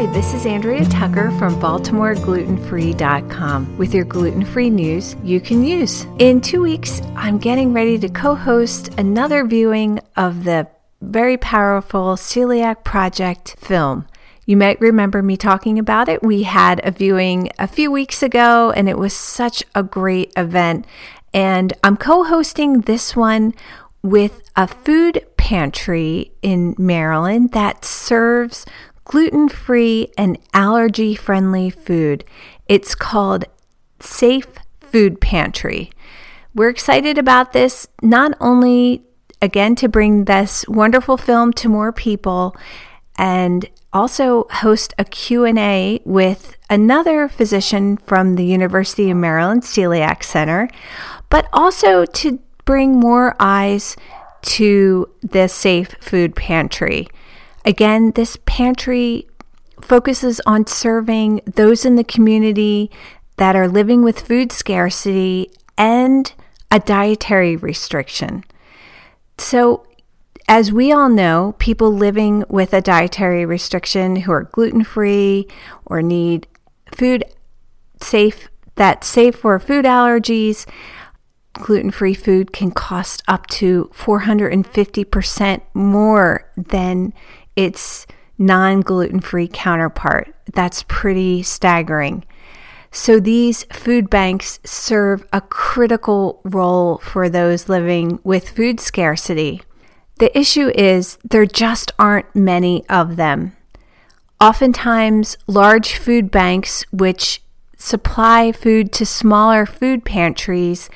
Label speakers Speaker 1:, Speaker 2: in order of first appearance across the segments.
Speaker 1: Hi, this is Andrea Tucker from BaltimoreGlutenFree.com with your gluten free news you can use. In two weeks, I'm getting ready to co host another viewing of the very powerful Celiac Project film. You might remember me talking about it. We had a viewing a few weeks ago, and it was such a great event. And I'm co hosting this one with a food pantry in Maryland that serves gluten free and allergy friendly food. It's called Safe Food Pantry. We're excited about this not only again to bring this wonderful film to more people and also host a Q&A with another physician from the University of Maryland Celiac Center, but also to bring more eyes to the Safe Food Pantry. Again, this pantry focuses on serving those in the community that are living with food scarcity and a dietary restriction. So, as we all know, people living with a dietary restriction who are gluten free or need food safe that's safe for food allergies, gluten free food can cost up to 450% more than its non gluten free counterpart. That's pretty staggering. So these food banks serve a critical role for those living with food scarcity. The issue is there just aren't many of them. Oftentimes, large food banks, which supply food to smaller food pantries,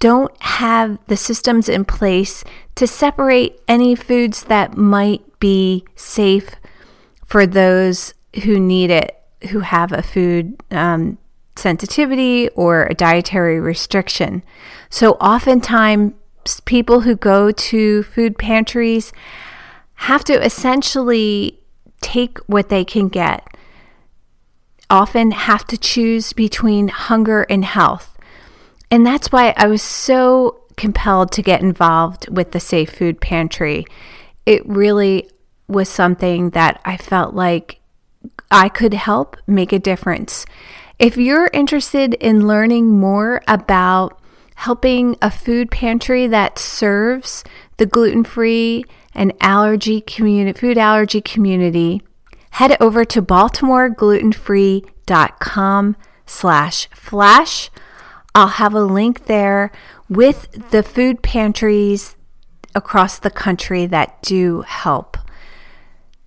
Speaker 1: don't have the systems in place to separate any foods that might be safe for those who need it, who have a food um, sensitivity or a dietary restriction. So, oftentimes, people who go to food pantries have to essentially take what they can get, often have to choose between hunger and health. And that's why I was so compelled to get involved with the Safe Food Pantry. It really was something that I felt like I could help make a difference. If you're interested in learning more about helping a food pantry that serves the gluten-free and allergy community food allergy community, head over to baltimoreglutenfree.com slash flash. I'll have a link there with the food pantries across the country that do help.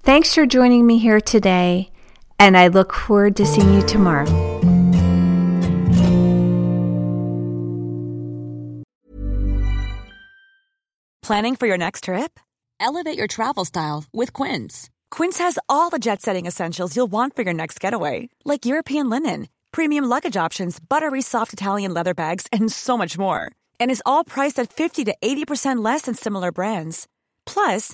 Speaker 1: Thanks for joining me here today and I look forward to seeing you tomorrow.
Speaker 2: Planning for your next trip? Elevate your travel style with Quince. Quince has all the jet setting essentials you'll want for your next getaway, like European linen, premium luggage options, buttery soft Italian leather bags, and so much more. And is all priced at 50 to 80% less than similar brands. Plus,